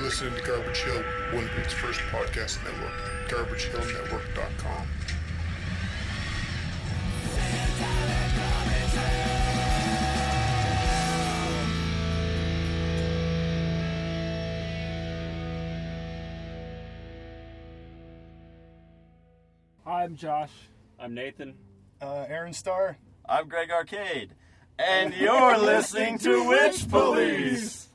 You're listening to Garbage Hill, Winnipeg's first podcast network, garbagehillnetwork.com. Hi, I'm Josh. I'm Nathan. Uh, Aaron Starr. I'm Greg Arcade. And you're listening to Witch Police.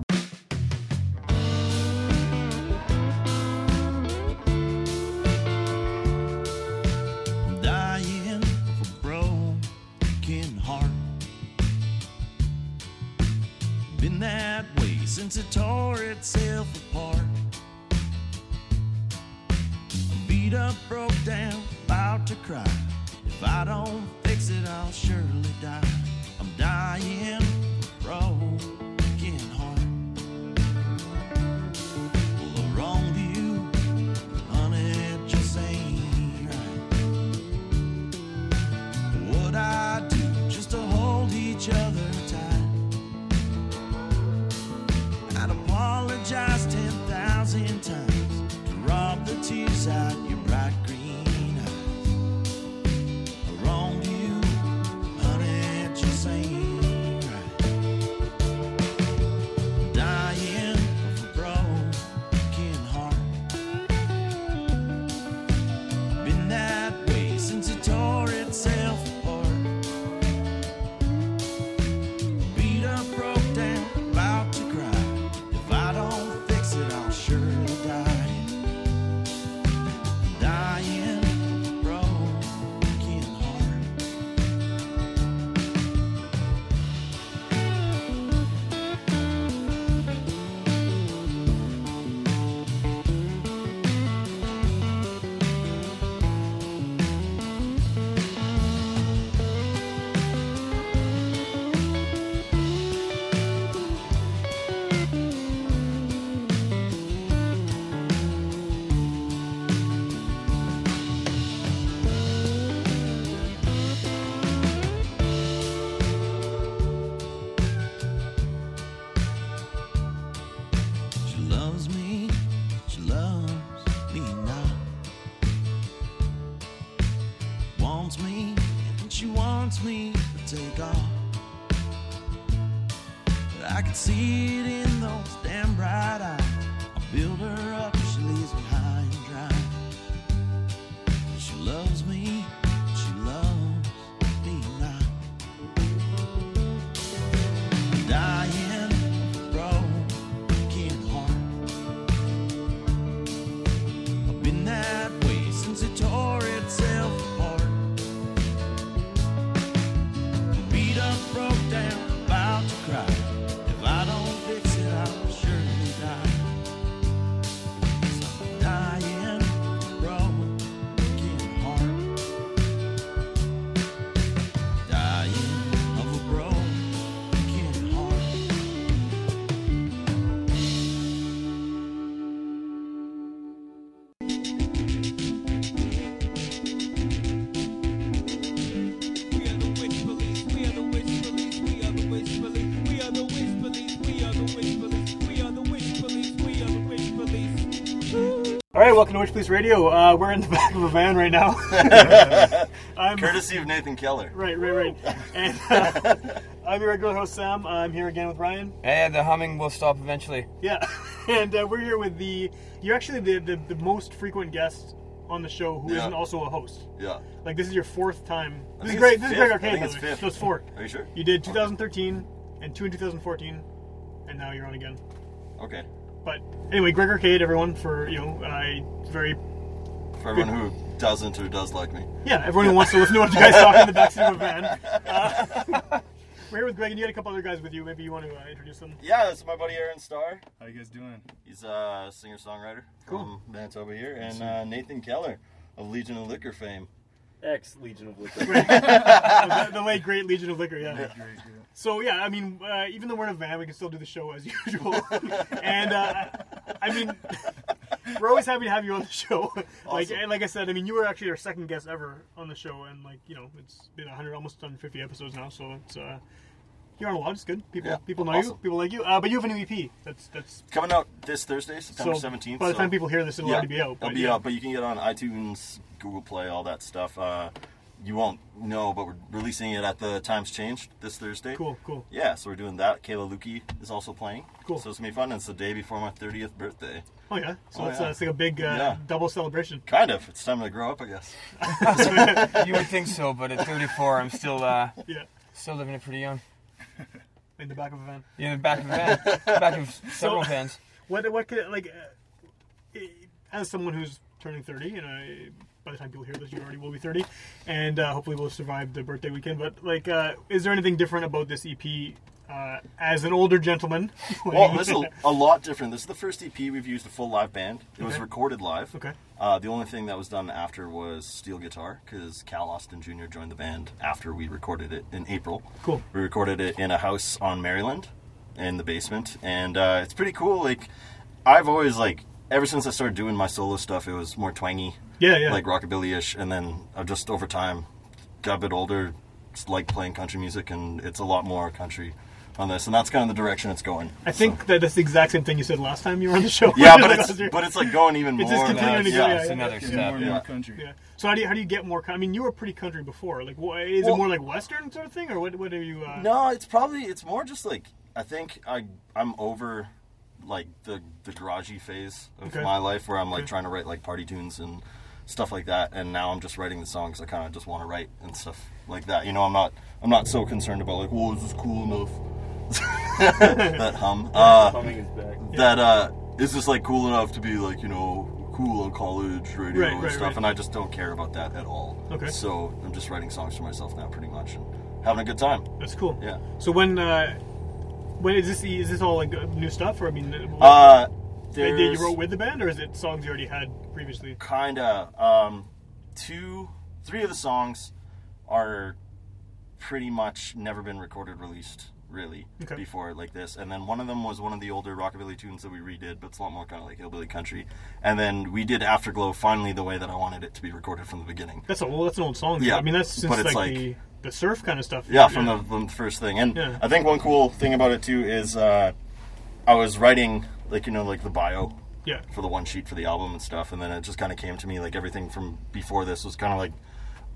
The welcome to Witch Police Radio. Uh, we're in the back of a van right now. I'm Courtesy of Nathan Kehler. right, right, right. And uh, I'm your regular host Sam. I'm here again with Ryan. And the humming will stop eventually. Yeah, and uh, we're here with the. You're actually the, the, the most frequent guest on the show who Yeah. not also a host. Yeah. Like this is your fourth time. I This is think great. it's This is fifth. Greg I Arcade. think by it's the way. fifth. So it's four. Are you sure? You did 2013 and two in 2014, and now you're on again. Okay. But anyway, Greg Arcade, everyone, for you know, I very For everyone who doesn't or does like me. yeah, everyone who wants to listen to what you guys talk in the backseat of a van. Uh, we're here with Greg, and you had a couple other guys with you. Maybe you want to uh, introduce them. Yeah, it's my buddy Aaron Starr. How you guys doing? He's a singer songwriter cool. from Manitoba here. And uh, Nathan Kehler of Legion of Liquor fame. Ex Legion of Liquor. the, the late great Legion of Liquor, yeah. Great, yeah. So yeah, I mean, uh, even though we're in a van, we can still do the show as usual. and uh, I mean, we're always happy to have you on the show. like Awesome. and like I said, I mean, you were actually our second guest ever on the show, and like you know, it's been 100, almost 150 episodes now. So it's uh, You're on a lot. It's good. People Yeah, people know you. People like you. Uh, but you have a new EP. That's that's Coming out this Thursday, September so. 17th. By the so- time people hear this, it'll yeah, already be out. It'll but be yeah. out, but you can get it on iTunes, Google Play, all that stuff. Uh, you won't know, but we're releasing it at the Times Changed this Thursday. Cool, cool. Yeah, so we're doing that. Kayla Lukey is also playing. Cool. So it's gonna be fun. and It's the day before my 30th birthday. Oh yeah. So Oh, it's, yeah. uh, it's like a big uh, Yeah. double celebration. Kind of. It's time to grow up, I guess. You would think so, but at 34, I'm still uh, Yeah. still living it pretty young. In the back of a van. In the back of a van, back of several vans. What what could like uh, as someone who's turning thirty, and I, by the time people hear this, you already will be thirty, and uh, hopefully we'll survive the birthday weekend. But like, uh, is there anything different about this EP uh, as an older gentleman? Well, this is a, a lot different. This is the first EP we've used a full live band. It was recorded live. Okay. Uh, the only thing that was done after was steel guitar because Cal Austin Jr. joined the band after we recorded it in April. Cool. We recorded it in a house on Maryland, in the basement, and uh, it's pretty cool. Like, I've always like ever since I started doing my solo stuff, it was more twangy, Yeah, yeah. like rockabilly-ish, and then I just over time got a bit older, just like playing country music, and it's a lot more country on this, and that's kind of the direction it's going. I think that that's the exact same thing you said last time you were on the show. yeah, but it's but it's like going even It's more. just continuing to go, yeah. yeah, It's yeah. another Getting step. more yeah. more country. Yeah. So how do you, how do you get more? co- I mean, you were pretty country before. Like, what, is Well- it more like Western sort of thing, or what? What are you? Uh, No, it's probably it's more just like I think I I'm over like the the garagey phase of Okay. my life where I'm like Okay. trying to write like party tunes and stuff like that, and now I'm just writing the songs I kind of just want to write and stuff like that. You know, I'm not I'm not so concerned about like, well, is this cool enough? that hum. Uh, that uh is this like cool enough to be like you know cool on college radio Right, and right, stuff right. and i just don't care about that at all Okay. so i'm just writing songs for myself now pretty much and having a good time That's cool. Yeah. So when uh, when is this? Is this all like new stuff, or I mean, uh that you wrote with the band, or is it songs you already had previously? kinda um two three of the songs are pretty much never been recorded released really Okay. before like this and then one of them was one of the older rockabilly tunes that we redid but it's a lot more kind of like hillbilly country and then we did afterglow finally the way that i wanted it to be recorded from the beginning That's a well, that's an old song. Yeah, I mean that's since like, like- the the surf kind of stuff. Yeah, from the, from the first thing. And Yeah. I think one cool thing about it too is uh, I was writing like you know like the bio yeah. for the one sheet for the album and stuff, and then it just kind of came to me like everything from before this was kind of like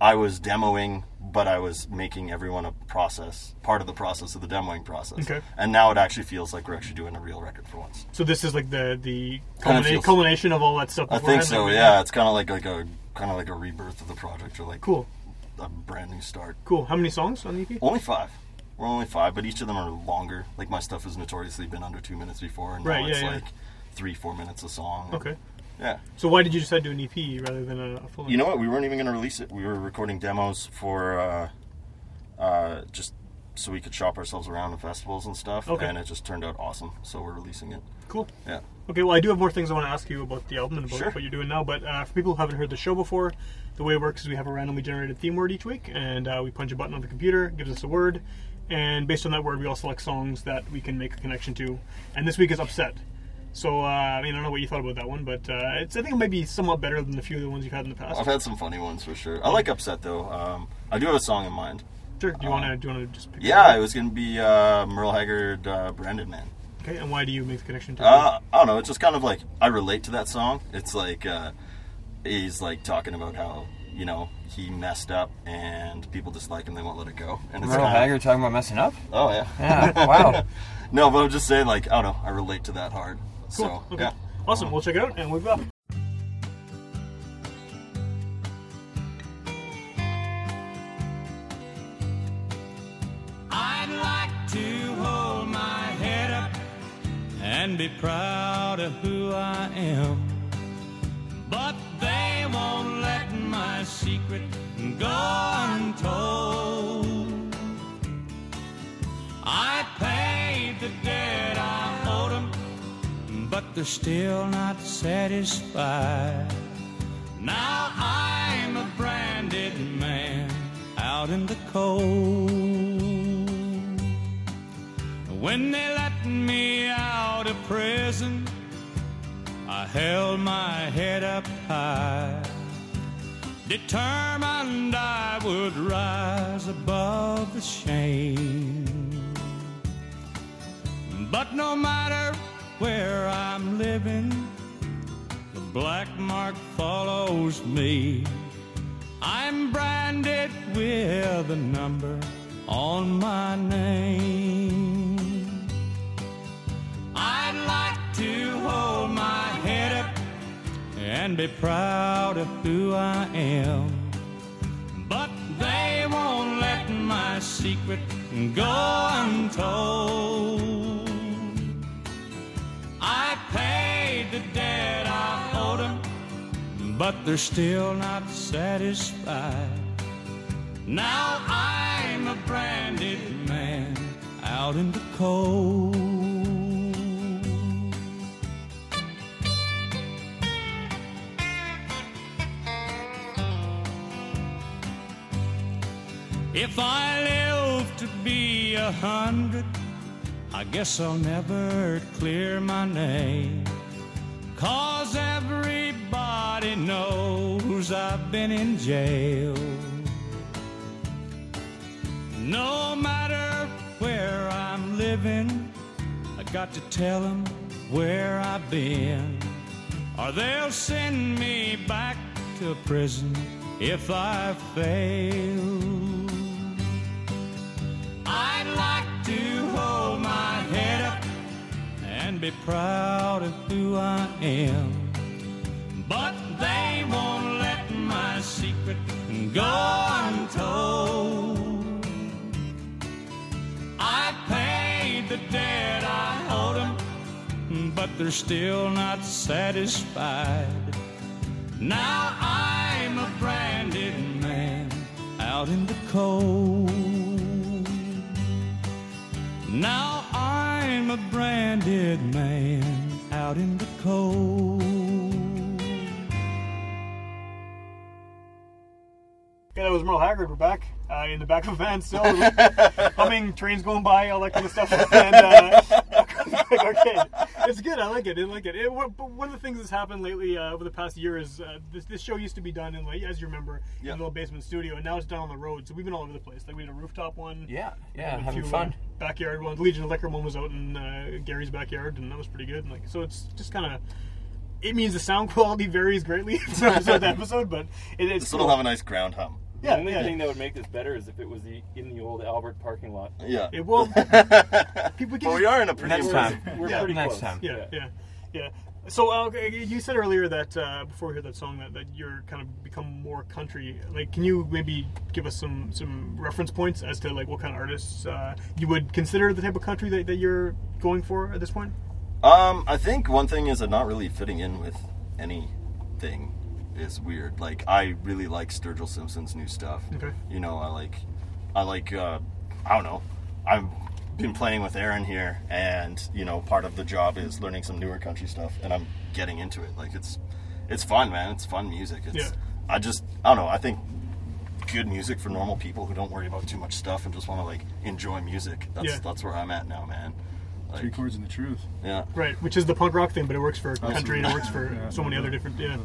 I was demoing, but I was making everyone a process, part of the process of the demoing process. Okay. And now it actually feels like we're actually doing a real record for once. So this is like the the culmina- feels- culmination of all that stuff. I think beforehand, so. like, Yeah, it's kind of like like a kind of like a rebirth of the project or like Cool. a brand new start. Cool. How many songs on the EP? Only five. We're only five, but each of them are longer. Like my stuff has notoriously been under two minutes before, and Right, now yeah, it's yeah. like three, four minutes a song. Okay. Yeah. So why did you decide to do an EP rather than a, a full? You know what? We weren't even going to release it. We were recording demos for uh, uh, just so we could shop ourselves around in festivals and stuff. Okay. And it just turned out awesome, so we're releasing it. Cool. Yeah. Okay, well, I do have more things I want to ask you about the album and about Sure. what you're doing now. But uh, for people who haven't heard the show before, the way it works is we have a randomly generated theme word each week, and uh, we punch a button on the computer, gives us a word, and based on that word, we all select songs that we can make a connection to. And this week is "Upset." So, uh, I mean, I don't know what you thought about that one, but uh, it's I think it might be somewhat better than the few of the ones you've had in the past. I've had some funny ones for sure. I like Upset though. Um, I do have a song in mind. Sure. Do you want to do you want to just pick? Yeah, it it was going to be uh, Merle Haggard, uh, Branded Man. Okay, and why do you make the connection to? Uh, I don't know. It's just kind of like I relate to that song. It's like uh, he's like talking about how you know he messed up and people dislike him. They won't let it go. And it's Merle kinda- Haggard talking about messing up? Oh yeah. Yeah, wow. no, but I'm just saying like I don't know. I relate to that hard. Cool. So okay. yeah. Awesome. We'll check it out and we'll be back. I'd like to hold my head up and be proud of who I am. But they won't let my secret go untold. I paid the debt I owed 'em, but they're still not satisfied. Now I'm a branded man out in the cold. When they let me out of prison, I held my head up high, determined I would rise above the shame. But no matter where I'm living, the black mark follows me. I'm branded with a number on my name. I'd like to hold my head up and be proud of who I am. But they won't let my secret go untold. But they're still not satisfied. Now I'm a branded man out in the cold. If I live to be a hundred, I guess I'll never clear my name. Cause everybody knows I've been in jail. No matter where I'm living, I got to tell 'em where I've been. Or they'll send me back to prison if I fail. And be proud of who I am. But they won't let my secret go untold. I paid the debt I owed 'em, but they're still not satisfied. Now I'm a branded man out in the cold. Now I'm a branded man out in the cold. Yeah, that was Merle Haggard. We're back uh, in the back of a van still, humming, trains going by, all that kind of stuff. And uh, arcade. It's good. I like it. I like it. it one of the things that's happened lately uh, over the past year is uh, this, this show used to be done in, like, as you remember, Yeah. in a little basement studio, and now it's done on the road. So we've been all over the place. Like we had a rooftop one. Yeah, yeah, a having few, fun. uh, backyard ones. Legion of Liquor one was out in uh, Gary's backyard, and that was pretty good. And, like so, it's just kind of. It means the sound quality varies greatly from episode to episode, but it, it's Still cool. have a nice ground hum. Yeah, the only yeah. thing that would make this better is if it was the in the old Albert parking lot. Yeah. It will. people get But we are in a pretty Next impressive- time. We're Yeah. pretty Next close. time. Yeah, yeah, yeah. So uh, you said earlier that uh, before we heard that song that, that you're kind of become more country. Like, can you maybe give us some some reference points as to like what kind of artists uh, you would consider the type of country that, that you're going for at this point? Um, I think one thing is that not really fitting in with anything is weird. Like I really like Sturgill Simpson's new stuff. Okay. You know, I like, I like, uh, I don't know. I've been playing with Aaron here, and you know, part of the job is learning some newer country stuff, and I'm getting into it. Like it's, it's fun, man. It's fun music. It's, Yeah. I just, I don't know. I think good music for normal people who don't worry about too much stuff and just want to like enjoy music. That's Yeah. that's where I'm at now, man. Like, Three chords and the truth. yeah. Right, which is the punk rock thing, but it works for country and it works for Yeah. so many other different. Yeah,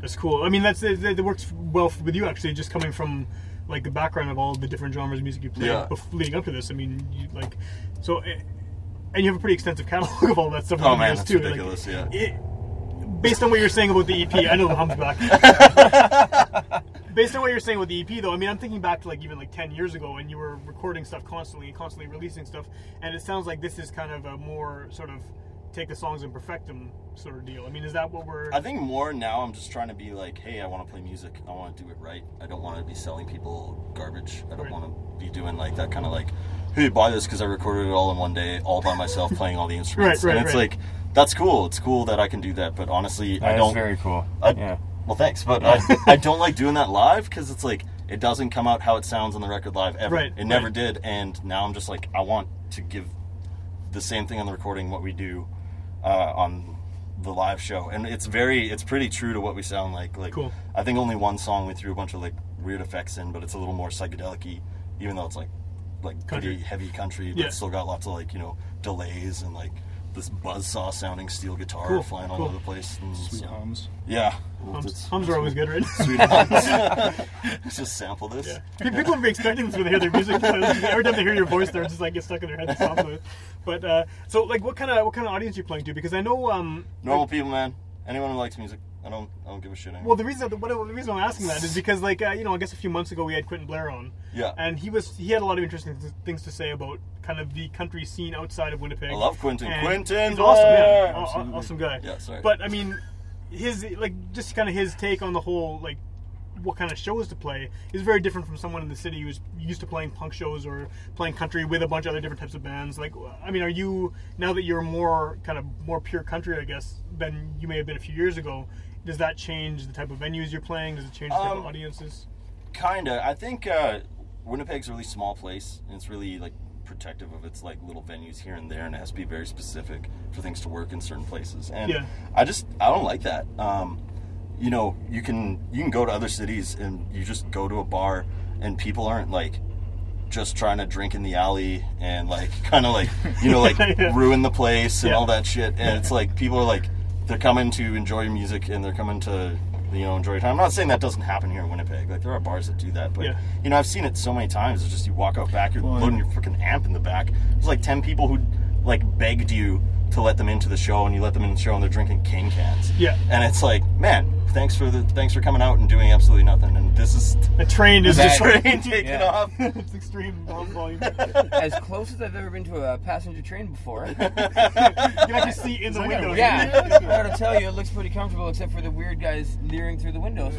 that's cool. I mean, that's it, it works well with you actually, just coming from like the background of all the different genres of music you play Yeah. bef- leading up to this. I mean, you like so, eh, and you have a pretty extensive catalog of all that stuff. Oh, man, that's too. ridiculous, yeah. it- based on what you're saying about the EP, I know the hum's back. based on what you're saying with the EP, though, I mean, I'm thinking back to like even like 10 years ago, and you were recording stuff constantly and constantly releasing stuff, and it sounds like this is kind of a more sort of take the songs and perfect them sort of deal. I mean, is that what we're? I think more now I'm just trying to be like, hey, I want to play music. I want to do it right. I don't want to be selling people garbage. I don't Right. want to be doing like that kind of like, hey, buy this because I recorded it all in one day, all by myself, playing all the instruments. Right, right, and it's right. like, that's cool. It's cool that I can do that. But honestly, I don't. very cool. I, yeah. Well, thanks, but I, I don't like doing that live because it's like it doesn't come out how it sounds on the record live ever. Right, it never right. did, and now I'm just like I want to give the same thing on the recording what we do uh, on the live show, and it's very it's pretty true to what we sound like. Like Cool. I think only one song we threw a bunch of like weird effects in, but it's a little more psychedelic even though it's like like Country. pretty heavy country, but Yeah. it's still got lots of like you know delays and like this buzzsaw sounding steel guitar Cool, flying all over the place. And Sweet so- hums. Yeah. Hums, It's- hums are always good, right? Sweet hums. Let's just sample this. Yeah. People would be expecting this when they hear their music. Every time they hear your voice, they're just like get stuck in their head. The song with. But uh, so, like, what kind of what kind of audience are you playing to? Because I know, um, Normal people, man. Anyone who likes music. I don't. I don't give a shit anymore. well, the reason what, the reason I'm asking that is because, like, uh, you know, I guess a few months ago we had Quentin Blair on, yeah. and he was he had a lot of interesting th- things to say about kind of the country scene outside of Winnipeg. I love Quentin. And Quentin he's awesome, yeah, Aw- aw- awesome guy. Yeah, sorry. But I mean, his like just kind of his take on the whole like what kind of shows to play is very different from someone in the city who's used to playing punk shows or playing country with a bunch of other different types of bands. Like, I mean, are you now that you're more kind of more pure country, I guess, than you may have been a few years ago? Does that change the type of venues you're playing? Does it change the type of Um, audiences? Kinda. I think uh, Winnipeg's a really small place, and it's really like protective of its like little venues here and there, and it has to be very specific for things to work in certain places. And Yeah. I just I don't like that. Um, you know, you can you can go to other cities and you just go to a bar, and people aren't like just trying to drink in the alley and like kind of like you know like Yeah. ruin the place and Yeah. all that shit. And it's like people are like they're coming to enjoy music and they're coming to you know enjoy your time. I'm not saying that doesn't happen here in Winnipeg. Like there are bars that do that, but Yeah. you know I've seen it so many times. It's just you walk out back, you're Well, loading your freaking amp in the back. There's like ten people who like begged you to let them into the show, and you let them in the show, and they're drinking king cans. Yeah. and it's like, man, thanks for the thanks for coming out and doing absolutely nothing. And this is A train is this just train taking Yeah. off. it's extreme volume. As close as I've ever been to a passenger train before. You can actually see in the like window. Yeah, I gotta tell you, it looks pretty comfortable, except for the weird guys leering through the windows.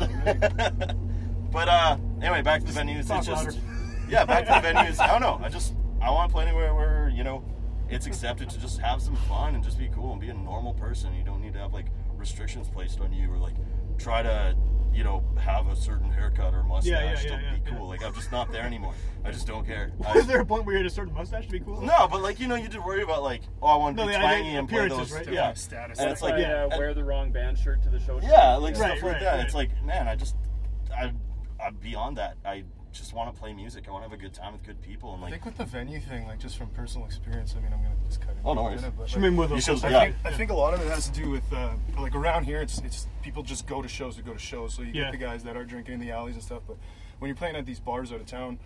But uh, anyway, back to the venues. It's just yeah, back to the venues. I don't know. I just I want to play anywhere where you know it's accepted to just have some fun and just be cool and be a normal person. You don't need to have like restrictions placed on you or like try to you know have a certain haircut or mustache Yeah, yeah, to yeah, be yeah, cool. Like I'm just not there anymore. I just don't care. I- Is there a point where you had a certain mustache to be cool? no, but like you know, you did worry about like, oh, I want to No, be the twangy and play those, right? yeah, Status. And it's Like, like, uh, and- wear the wrong band shirt to the show. yeah, like Right, stuff like right, that. right. It's like, man, I just, I, I'm beyond that. I just want to play music. I want to have a good time with good people, and I like, think with the venue thing, like just from personal experience, I mean, I'm gonna just cut it. Oh, no worries. it, but, like, we move you those should, yeah. I think, I think a lot of it has to do with uh, like around here. It's it's people just go to shows to go to shows. So you Yeah. get the guys that are drinking in the alleys and stuff. But when you're playing at these bars out of town,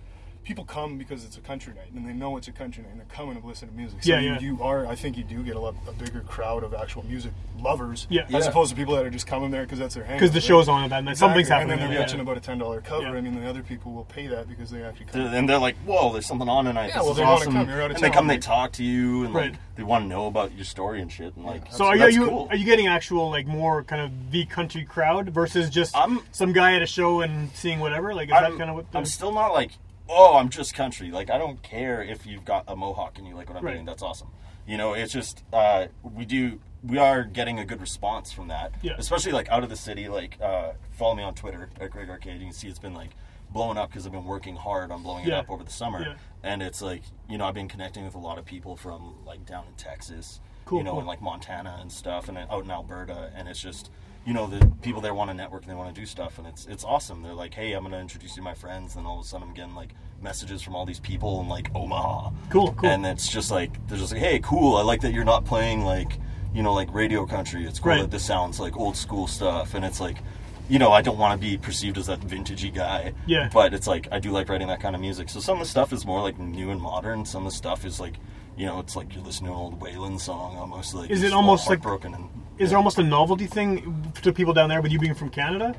people come because it's a country night and they know it's a country night and they're coming to listen to music. So Yeah, you, yeah. you are. I think you do get a lot a bigger crowd of actual music lovers. Yeah. As Yeah. opposed to people that are just coming there because that's their hang. Because the show's on and then Exactly. something's And happening. then they're yeah. bitching about a ten dollar cover. Yeah. I mean, the other people will pay that because they actually come. they're- and they're like, whoa, there's something on tonight. Yeah, this well, is they wanna awesome. come. You're out of and they come, they talk to you, and like they want to know about your story and shit, and like, So are you, are you cool. are you getting actual like more kind of the country crowd versus just I'm- some guy at a show and seeing whatever? Like is I'm, that kind of what? I'm still not like, oh, I'm just country. Like, I don't care if you've got a mohawk and you like what I'm Right. doing. That's awesome. You know, it's just uh, we do we are getting a good response from that. Yeah. Especially like out of the city. Like, uh, follow me on Twitter at Greg Arcade. You can see it's been like blowing up because I've been working hard on blowing Yeah. it up over the summer. Yeah. And it's like you know I've been connecting with a lot of people from like down in Texas. Cool, You know, cool. and like Montana and stuff, and out in Alberta, and it's just you know the people there want to network and they want to do stuff, and it's it's awesome. They're like, hey, I'm gonna introduce you to my friends, and all of a sudden I'm getting like messages from all these people in like Omaha. Cool, cool. And it's just like they're just like, hey, cool. I like that you're not playing like you know like radio country. It's cool Right. that this sounds like old school stuff, and it's like. You know, I don't want to be perceived as that vintagey guy. Yeah. But it's like I do like writing that kind of music. So some of the stuff is more like new and modern. Some of the stuff is like, you know, it's like you're listening to an old Waylon song almost. Like Is it almost like- broken? and is there almost a novelty thing to people down there with you being from Canada?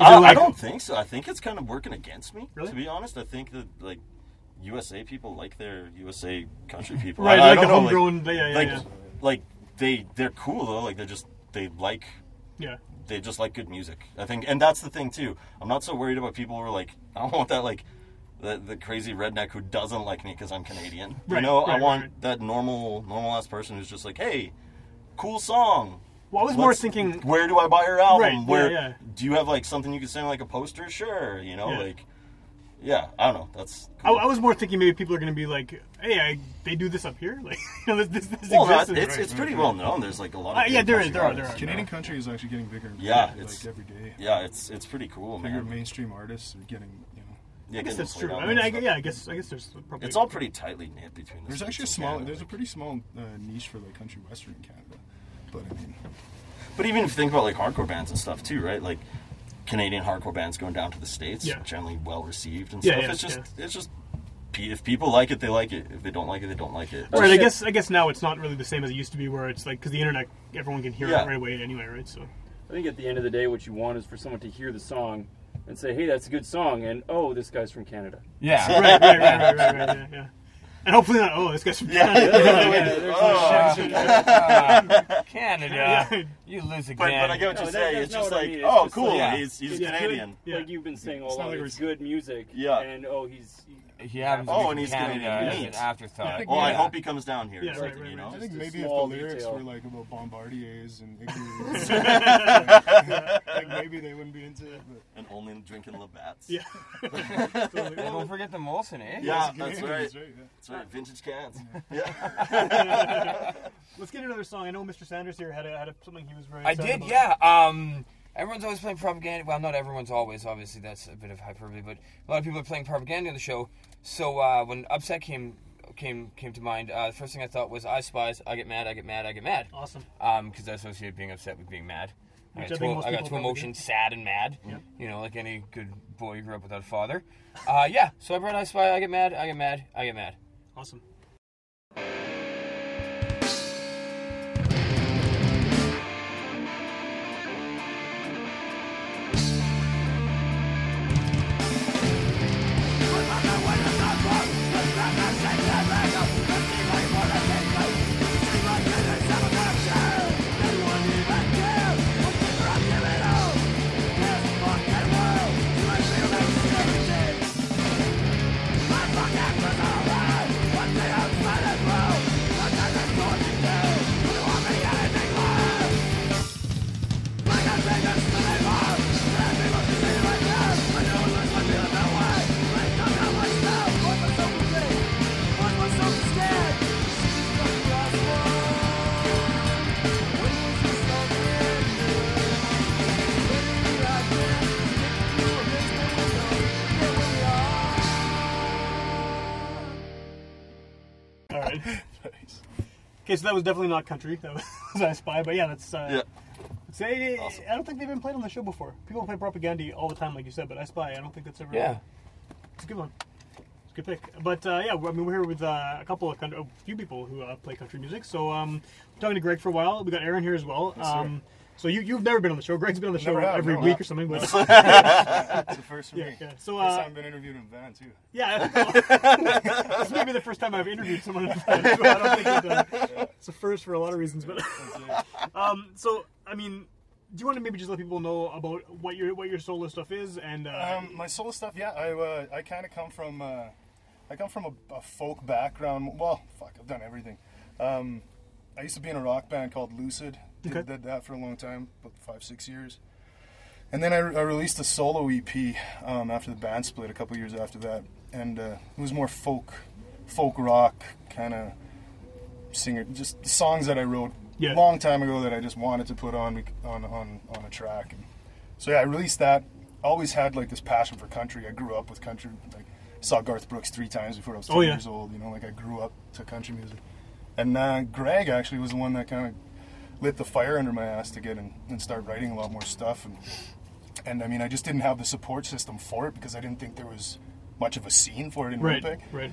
Uh, like, I don't think so. I think it's kind of working against me. Really? To be honest, I think that like USA people like their USA country people. Right, I, I like the know, homegrown- yeah, yeah, like, yeah. like they they're cool though. Like they're just they like Yeah. they just like good music. I think, and that's the thing too. I'm not so worried about people who are like, I don't want that like the, the crazy redneck who doesn't like me because I'm Canadian. Right, you know, right, I want right, right. that normal normal ass person who's just like, hey, cool song. Well, I was more Let's- thinking. where do I buy your album? Right, yeah, where yeah. do you have like something you can send like a poster? Sure, you know, Yeah. like yeah, I don't know. That's I, I was more thinking maybe people are going to be like, "Hey, I, they do this up here." Like, you know, this, this, this well, exists. that, it's right? it's pretty well known. There's like a lot of Uh, yeah, there is, there are, there are. you know? Canadian country is actually getting bigger. and Yeah, bigger, it's- like every day. Yeah, it's it's pretty cool, Bigger man. mainstream artists are getting, you know. Yeah, I guess that's true. I mean, I, yeah, I guess I guess there's probably It's all pretty tightly knit between the There's actually a small. Canada. There's a pretty small uh, niche for like country western in Canada, but I mean, But even if you think about like hardcore bands and stuff too, right? Like Canadian hardcore bands going down to the states, Yeah. generally well received and Yeah, stuff. yeah, it's just yeah. it's just if people like it, they like it. If they don't like it, they don't like it. Right, I guess I guess now it's not really the same as it used to be, where it's like because the internet, everyone can hear Yeah. it right away anyway, right? So I think at the end of the day, what you want is for someone to hear the song and say, "Hey, that's a good song," and "Oh, this guy's from Canada." Yeah. right, right, right, right, right, right, yeah, yeah. And hopefully not. Oh, this guy's from Yeah. Canada. Oh. Uh, Canada. You lose again. But, but I get what No, you're that- saying. It's just what I like, mean. It's oh, just cool, like- Yeah. he's he's Yeah. Canadian. Yeah. Like you've been saying all It's not along, like it's good music. Yeah. And oh, he's he happens Oh, to and be he's from Canada Canadian. as an Neat. afterthought. Oh, I Yeah. hope he comes down here. Yeah, or right, something, right, you know? I think Just a maybe if the small lyrics detail. were like about bombardiers and igloos, like maybe they wouldn't be into it. But And only drinking Labatt's. Yeah. Totally. Well, don't forget the Molson, eh? Yeah, Canadians, that's right. yeah. That's right. Vintage cans. Yeah. Let's get another song. I know Mr. Sanders here had a, had a, something he was very. I excited did, about. yeah. Um, everyone's always playing propaganda. Well, not everyone's always. Obviously, that's a bit of hyperbole, but a lot of people are playing propaganda on the show. So uh, when Upset came came came to mind, uh, the first thing I thought was I Spy's. I get mad. I get mad. I get mad. Awesome. Um, because I associate being upset with being mad. I got, I two, I got two emotions: sad and mad. Yeah. You know, like any good boy who grew up without a father. Uh, yeah. So I brought I Spy. I get mad. I get mad. I get mad. Awesome. Okay, so that was definitely not country. That was I Spy, but yeah, that's. Uh, Yeah. Say, Awesome. I don't think they've been played on the show before. People play propaganda all the time, like you said, but I Spy, I don't think that's ever. Yeah. It's a good one. It's a good pick. But uh, yeah, I mean, we're here with uh, a couple of country, a few people who uh, play country music. So um, we're talking to Greg for a while. We got Aaron here as well. Yes, sir. So you you've never been on the show. Greg's been on the show Never have, every no. week or something. But It's the first for yeah, me. yeah. So First uh, time I've been interviewed in a van too. yeah, this may be the first time I've interviewed someone in a so I don't think it, uh, it's a first for a lot of reasons. But um, so I mean, do you want to maybe just let people know about what your what your solo stuff is and uh, Um, my solo stuff, yeah. I uh, I kind of come from uh, I come from a, a folk background. Well, fuck, I've done everything. Um, I used to be in a rock band called Lucid. Did, Okay. did that for a long time, about five six years. And then I, I released a solo EP um, after the band split. A couple years after that, and uh, it was more folk, folk rock kind of singer, just songs that I wrote Yeah. a long time ago that I just wanted to put on on on, on a track. And so yeah, I released that. I Always had like this passion for country. I grew up with country. Like saw Garth Brooks three times before I was ten Oh, yeah. years old. You know, like I grew up to country music. And uh, Greg actually was the one that kind of lit the fire under my ass to get in and start writing a lot more stuff. And and I mean, I just didn't have the support system for it because I didn't think there was much of a scene for it in right, Winnipeg. right.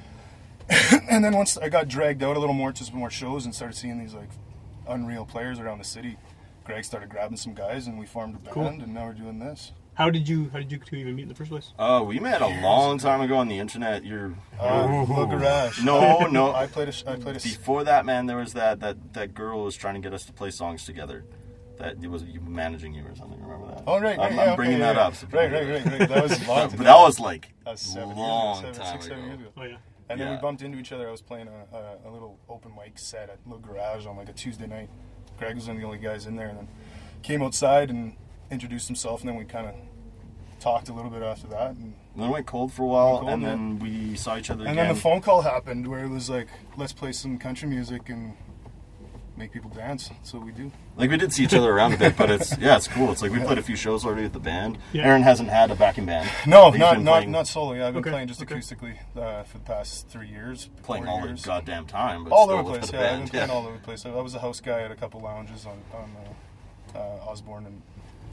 And then once I got dragged out a little more to some more shows and started seeing these like unreal players around the city, Greg started grabbing some guys and we formed a band Cool. and now we're doing this. How did you how did you two even meet in the first place? Oh, we met a long time ago on the internet. You're Uh, little garage. no, no. I played a. sh- I played a. s- Before that, man, there was that that that girl was trying to get us to play songs together. That it was you managing you or something. Remember that? Oh right, right, I'm, yeah, I'm okay, bringing yeah, that yeah. up. so right, right, right, right. That was long. but that was like that was seven long years ago, seven, time six, seven ago. years ago. Oh yeah. And then we bumped into each other. I was playing a, a, a little open mic set at Little Garage on like a Tuesday night. Greg was one of the only guys in there, and then came outside and introduced himself, and then we kind of talked a little bit after that. And, And then it went cold for a while, cold, and yeah. then we saw each other and again. then the phone call happened where it was like, let's play some country music, and make people dance. So we do. Like we did see each other around a bit, but it's yeah, it's cool. It's like we played a few shows already with the band. Yeah. Aaron hasn't had a backing band. No, not not playing- not solo. Yeah, I've been Okay, playing just okay. acoustically uh, for the past three years. playing all years. the goddamn time, but all over the place. the Yeah, I've been playing yeah. all over the place. I I was a house guy at a couple lounges on on uh, uh, Osborne, and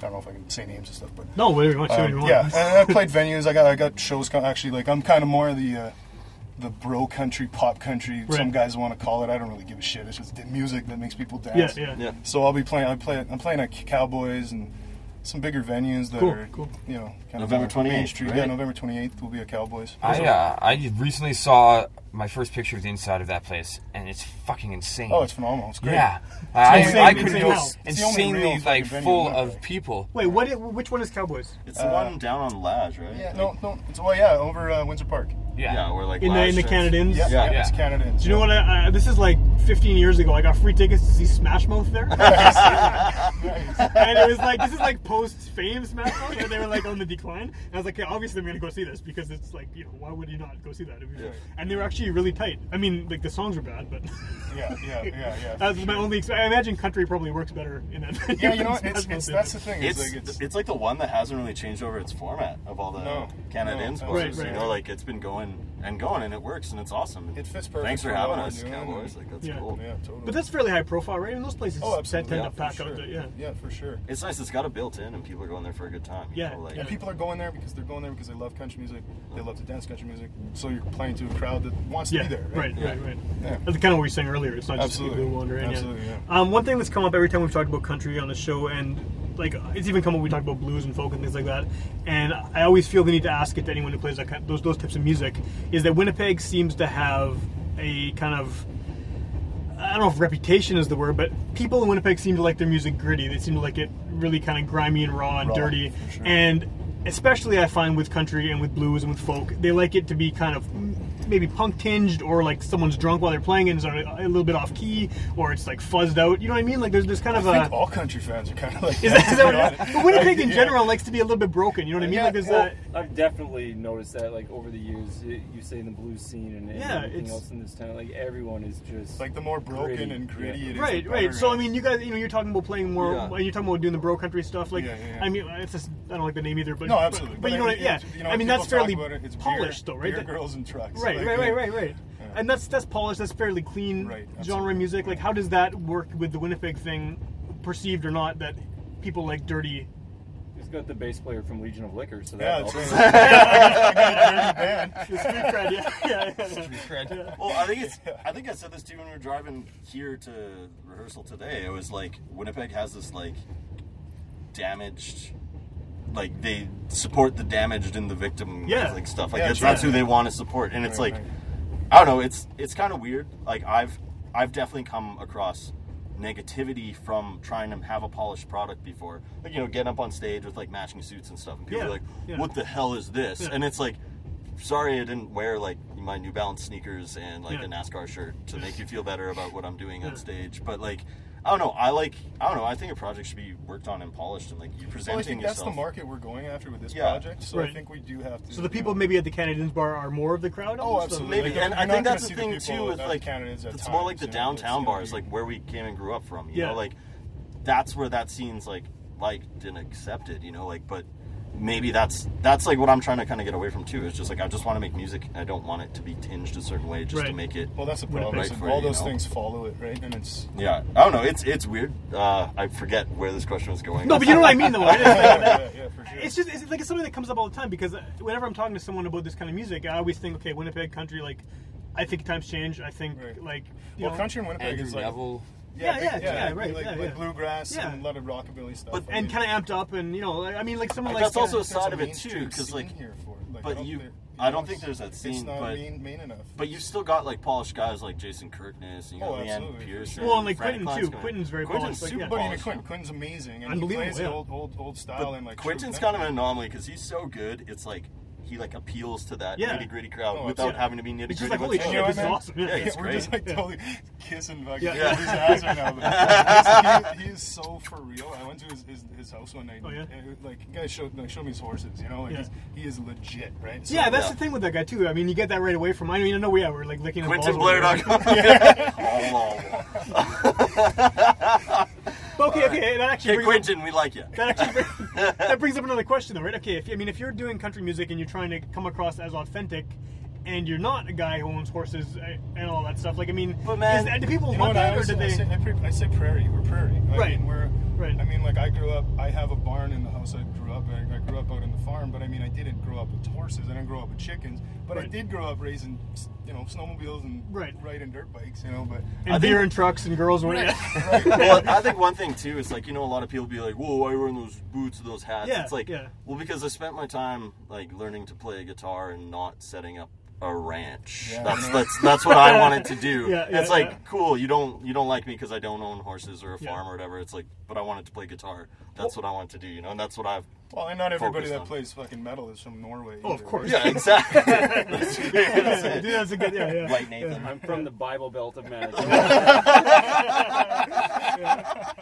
I don't know if I can say names and stuff, but No, whatever you want. say what you um, yeah, and I played venues. I got I got shows. Actually, like I'm kind of more the uh, the bro country, pop country. Right. Some guys want to call it. I don't really give a shit. It's just the music that makes people yeah, dance. yeah. Yeah. So I'll be playing. I play. I'm playing at Cowboys and some bigger venues that Cool, are cool. you know kind November of more 28th, mainstream. Yeah. November 28th will be a Cowboys. I uh, I recently saw my first picture of the inside of that place, and it's fucking insane. Oh, it's phenomenal. It's great. yeah. I, insane- I insane couldn't how? go It's the only real insanely like full of way. people. Wait, what? i- which one is Cowboys? It's the one down on Lage, right? Uh, Yeah, no, no. It's well, yeah, over uh, Windsor Park. Yeah. Yeah, we're like In the Lage in the is- Canad Inns? Yeah, Yeah. yeah, it's Canadians. Do you know what? I, I, this is like 15 years ago. I got free tickets to see Smash Mouth there, and it was like this is like post fame Smash Mouth, and they were like on the decline. And I was like, okay, obviously I'm gonna go see this because it's like you know why would you not go see that? If Yeah. And they were actually really tight. I mean, like the songs were bad, but Yeah, yeah, yeah, yeah. that's my only. Ex- I imagine country probably works better in that. Yeah, you know what? It's, Smash it's that's the thing. It's, It's, like it's, it's like the one that hasn't really changed over its format of all the No, Canada no, Inns right, right, you know, right. like it's been going and going, and it works, and it's awesome. It fits perfect Thanks for for having us. Cowboys. Like that's Yeah. cool. yeah, totally. But that's fairly high profile, right? And those places oh, tend absolutely. to yeah, pack for out. sure. The, yeah. yeah, for sure. It's nice. It's got a built-in, and people are going there for a good time. Yeah, know, like, yeah. And people are going there because they're going there because they love country music. They love to dance country music. So you're playing to a crowd that wants Yeah, to be there. right, Right. right, right. Yeah. That's kind of what we were saying earlier. It's not just Absolutely. people who wander in. Absolutely, yeah. yeah. Um, one thing that's come up every time we've talked about country on the show, and like it's even come up when we talk about blues and folk and things like that. And I always feel the need to ask it to anyone who plays that kind, those those types of music is that Winnipeg seems to have a kind of I don't know if reputation is the word, but people in Winnipeg seem to like their music gritty. They seem to like it really kind of grimy and raw and Raw, dirty. sure. And especially I find with country and with blues and with folk, they like it to be kind of maybe punk tinged or like someone's drunk while they're playing and is a, a little bit off key or it's like fuzzed out. You know what I mean? Like there's there's kind of I a think all country fans are kind of like is that, is that what it to is? be But Winnipeg in Yeah. general likes to be a little bit broken. You know what I mean? Yeah, like there's well, that. I've definitely noticed that, like over the years, you, you say in the blues scene and, and Yeah, everything it's- else in this town, like everyone is just Like the more broken Gritty, and gritty yeah. it is. Right, better, right. So I mean, you guys, you know, you're talking about playing more, Yeah. and you're talking about doing the bro country stuff. Like, Yeah, yeah, yeah. I mean, it's just I don't like the name either, but No, absolutely. But, but you know, what, yeah. you know, I mean, that's fairly it, it's polished, beer, though, right? Beer girls and trucks. Right, Like, right, yeah. right, right, right. And that's that's polished. That's fairly clean Right, genre music. Like, how does that work with the Winnipeg thing, perceived or not? That people like dirty. He's got the bass player from Legion of Liquor, so Yeah, that that's helps. right. I a dirty band. Street cred, yeah, yeah, yeah, yeah. Well, I think it's. I think I said this to you when we were driving here to rehearsal today. It was like Winnipeg has this like damaged, like they support the damaged and the victim, Yeah. like stuff. Like Yeah, that's, that's who they want to support, and it's Right, like, right. I don't know. It's it's kind of weird. Like I've I've definitely come across negativity from trying to have a polished product before. Like you know, getting up on stage with like matching suits and stuff, and people Yeah, are like, yeah. "What the hell is this?" And it's like. Sorry, I didn't wear like my New Balance sneakers and like Yeah. a NASCAR shirt to make you feel better about what I'm doing on stage. But like, I don't know. I like. I don't know. I think a project should be worked on and polished and like you presenting Well, I presenting think that's the market we're going after with this Yeah. project. So Right. I think we do have to. So the you people know- maybe at the Canadians bar are more of the crowd. Oh, almost? absolutely. Maybe, Like, and I think that's the see the thing too with like Canada's at it's more like the you know, it's downtown bars, like where we came and grew up from. You Yeah. know, like that's where that scene's like liked and accepted. You know, like but maybe that's that's like what I'm trying to kind of get away from too. It's just like I just want to make music. I don't want it to be tinged a certain way just to make it. Well, that's the problem. Right for all you, you those know? things follow it, right? And it's Yeah, I don't know. It's it's weird. Uh, I forget where this question was going. No, but you know what I mean, though. Right? It's, like, yeah, yeah, for sure. it's just it's like it's something that comes up all the time because uh, whenever I'm talking to someone about this kind of music, I always think, okay, Winnipeg country. Like, I think times change. I think Right. like you well, know, country in Winnipeg Andrew is like Neville. Yeah, big- yeah, yeah, right, like, yeah, like yeah. bluegrass Yeah. and a lot of rockabilly stuff. but I and mean, kind of amped up, and you know, like, I mean, like someone But like that's also a side of it too, because like, here for it. Like, but you- I don't think there's that It's scene, not but- main, main enough. but you've still got like polished guys like Jason Kirkness, and you got Oh, Leanne Pierce. Well, and, like, Quentin, too. Quentin's very Quentin's polished, super. But mean, polished. Oh, Quentin, Quentin's amazing, and he Unbelievable, plays yeah. old, old, old style. and like Quentin's kind of an anomaly because he's so good. It's like he like appeals to that Yeah. nitty gritty crowd Oh, without yeah. having to be nitty gritty. just like, holy shit, this what, is man? awesome. Yeah, Yeah, it's we're great. just like totally kissing fucking Yeah. his ass right now. But he, he is so for real. I went to his, his, his house one night. Oh, yeah? And, like, guys showed like, showed me his horses. You know, like Yeah. he is legit, right? So- Yeah, that's Yeah. the thing with that guy too. I mean, you get that right away from. Mine. I mean, I know, yeah, we're like licking his balls. QuentinBlair.com. Yeah. Oh, Oh, But okay, okay, that actually Hey, brings up- Quentin, we like you. that actually bring- that brings up another question though, right? Okay, if I mean if you're doing country music and you're trying to come across as authentic, and you're not a guy who owns horses uh, and all that stuff, like I mean, But, man, is, do people You know want what I that or always did say? I they? say, I, pre- I say prairie. We're prairie. I Right. Mean, we're, Right. I mean, like I grew up. I have a barn in the house I grew up. I, I grew up out in the farm, but I mean, I didn't grow up with horses. I didn't grow up with chickens. But I did grow up raising, you know, snowmobiles and Right. riding dirt bikes. You know, but And I beer think- and trucks and girls. Right. well, I think one thing too is like you know a lot of people be like, "Whoa, why are you wearing those boots or those hats?" Yeah, it's like, yeah. well, because I spent my time like learning to play guitar and not setting up a ranch. Yeah, that's I that's that's what I wanted to do. Yeah, yeah, it's like yeah. cool. You don't you don't like me because I don't own horses or a Yeah. farm or whatever. It's like, but I wanted to play guitar. That's what I wanted to do. You know, and that's what I've. well, and not everybody that on. plays fucking metal is from Norway. Oh, of course. Yeah, exactly. Yeah, that's a good. Yeah, yeah. White Nathan. I'm from the Bible Belt of Manitoba.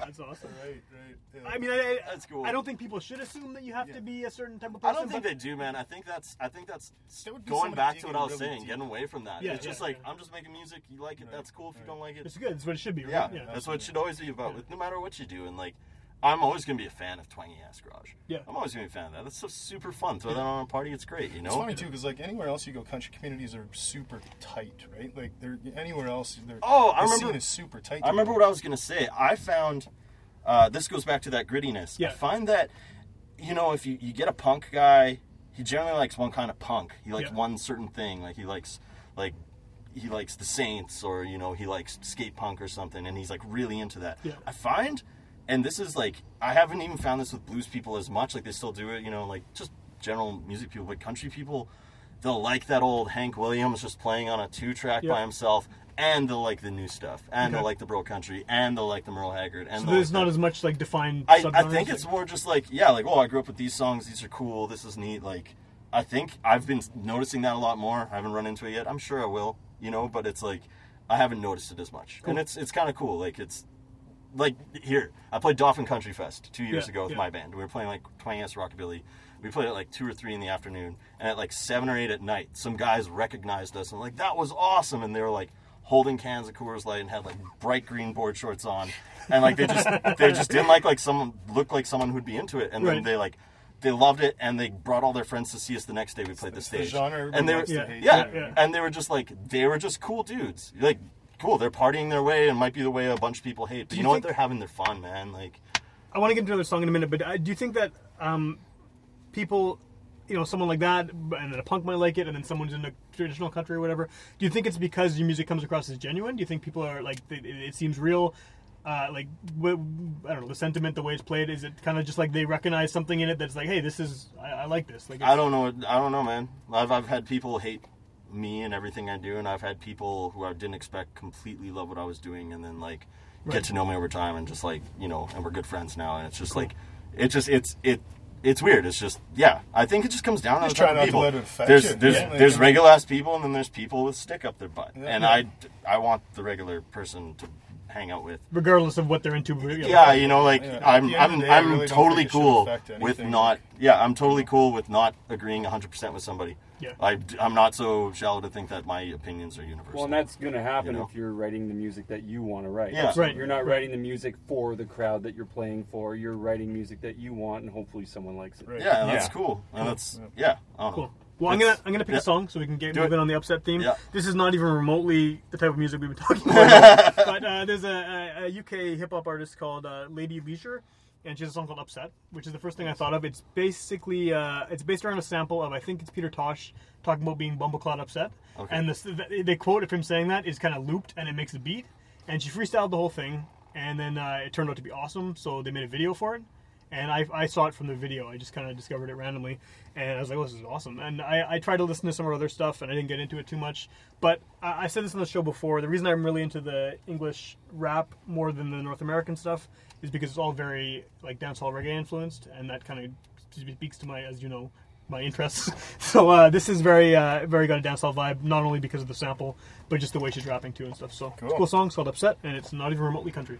That's awesome. Right, right. Yeah. I mean, I, I, That's cool. I don't think people should assume that you have to be a certain type of person. I don't think but- they do, man. I think that's I think that's There going back to what I was really saying, deep. getting away from that. Yeah, it's just yeah, like yeah. I'm just making music. You like it, Right, that's cool. If you don't like it, It's good. It's what it should be. Right? yeah, yeah. that's what it should always be about. With no matter what you do, and like I'm always gonna be a fan of twangy ass garage. Yeah. I'm always gonna be a fan of that. That's so super fun. Throw that on a party, it's great. You know. It's funny too, because like anywhere else you go, country communities are super tight, right? Like they're anywhere else. They're, Oh, I the remember- Scene is super tight. I remember what I was gonna say. I found uh, this goes back to that grittiness. Yeah. I find that you know if you, you get a punk guy, he generally likes one kind of punk. He likes Yeah. one certain thing. Like he likes like he likes the Saints or you know he likes skate punk or something, and he's like really into that. Yeah. I find, and this is like I haven't even found this with blues people as much. Like they still do it, you know, like just general music people, but country people. They'll like that old Hank Williams just playing on a two track Yeah. by himself, and they'll like the new stuff, and they'll like the Bro Country, and they'll like the Merle Haggard, and So there's like not that. as much like defined. I, I think it's more just like yeah, like oh, I grew up with these songs. These are cool. This is neat. Like I think I've been noticing that a lot more. I haven't run into it yet. I'm sure I will. You know, but it's like I haven't noticed it as much, and it's it's kind of cool. Like it's like here, I played Dauphin Country Fest two years Yeah, ago with yeah. my band. We were playing like 20s rockabilly. We played at like two or three in the afternoon, and at like seven or eight at night, some guys recognized us and like that was awesome, and they were like holding cans of Coors Light and had like bright green board shorts on, and like they just they just didn't like like someone looked like someone who'd be into it, and then Right. they like. They loved it, and they brought all their friends to see us the next day. We played the It's the stage, genre and they were Yeah. yeah, Yeah. and they were just like they were just cool dudes. Like cool, they're partying their way, and might be the way a bunch of people hate. But Do you, you know what? They're having their fun, man. Like I want to get into another song in a minute, but uh, do you think that um, people, you know, someone like that, and then a punk might like it, and then someone's in a traditional country or whatever, do you think it's because your music comes across as genuine? Do you think people are like, it, it seems real? Uh, like, I don't know, the sentiment, the way it's played, is it kind of just like they recognize something in it that's like, hey, this is, I, I like this. Like, I don't know. I don't know, man. I've I've had people hate me and everything I do, and I've had people who I didn't expect completely love what I was doing, and then like Right. get to know me over time, and just like you know, and we're good friends now, and it's just like it just it's it. It's weird. It's just yeah. I think it just comes down Just to the try type to people. let it affect there's you. there's Yeah. there's regular ass people, and then there's people with stick up their butt, Yeah. and Yeah. I I want the regular person to hang out with. regardless of what they're into. you know. Yeah, you know, like Yeah, I'm, the end of I'm, day, I I'm really totally think it should cool with not. Yeah, I'm totally cool with not agreeing 100 percent with somebody. Yeah. I, am not so shallow to think that my opinions are universal. Well, and that's going to happen You know? if you're writing the music that you want to write. Yeah. Right. You're not writing the music for the crowd that you're playing for. You're writing music that you want, and hopefully someone likes it. Right. yeah, that's Yeah. cool, and that's yeah. I. Cool. Well, I'm gonna I'm gonna pick yeah. a song so we can get Do moving it. on the upset theme. Yeah. This is not even remotely the type of music we've been talking about. but uh, there's a, a, a UK hip hop artist called uh, Lady Leshurr, and she has a song called "Upset," which is the first thing I thought of. It's basically uh, it's based around a sample of I think it's Peter Tosh talking about being bumbleclad upset, Okay. and the, the quote of him saying that is kind of looped and it makes a beat, and she freestyled the whole thing, and then uh, it turned out to be awesome. So they made a video for it and I, I saw it from the video. I just kind of discovered it randomly, and I was like, "Oh, this is awesome." And I, I tried to listen to some of her other stuff, and I didn't get into it too much. But I, I said this on the show before. The reason I'm really into the English rap more than the North American stuff is because it's all very like dancehall reggae influenced, and that kind of speaks to my, as you know, my interests. so uh, this is very uh, very got a dancehall vibe, not only because of the sample, but just the way she's rapping too and stuff. So it's a Cool. cool song. It's called "Upset," and it's not even remotely country.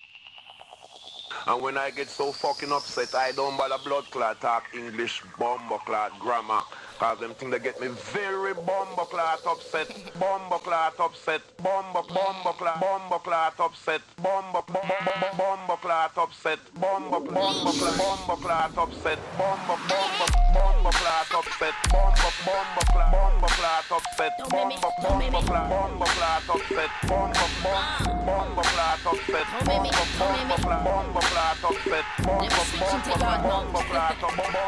And when I get so fucking upset, I don't bother blood clot talk English bomber clot grammar. Cause them thing they get me very bomber clot upset, bomber clot upset, bomber bomber clot, bomber clot upset, bomber bomber bomber clot upset, bomber bomber clot, bomber clot upset, bomber bomber bomber clot upset, bomber bomber clot, bomber clot upset, bomber bomber clot, bomber clot upset, bomber bomber bomber clot upset, bomber bomber clot, bomber clot upset, bomber bomber clot, bomber clot, bomber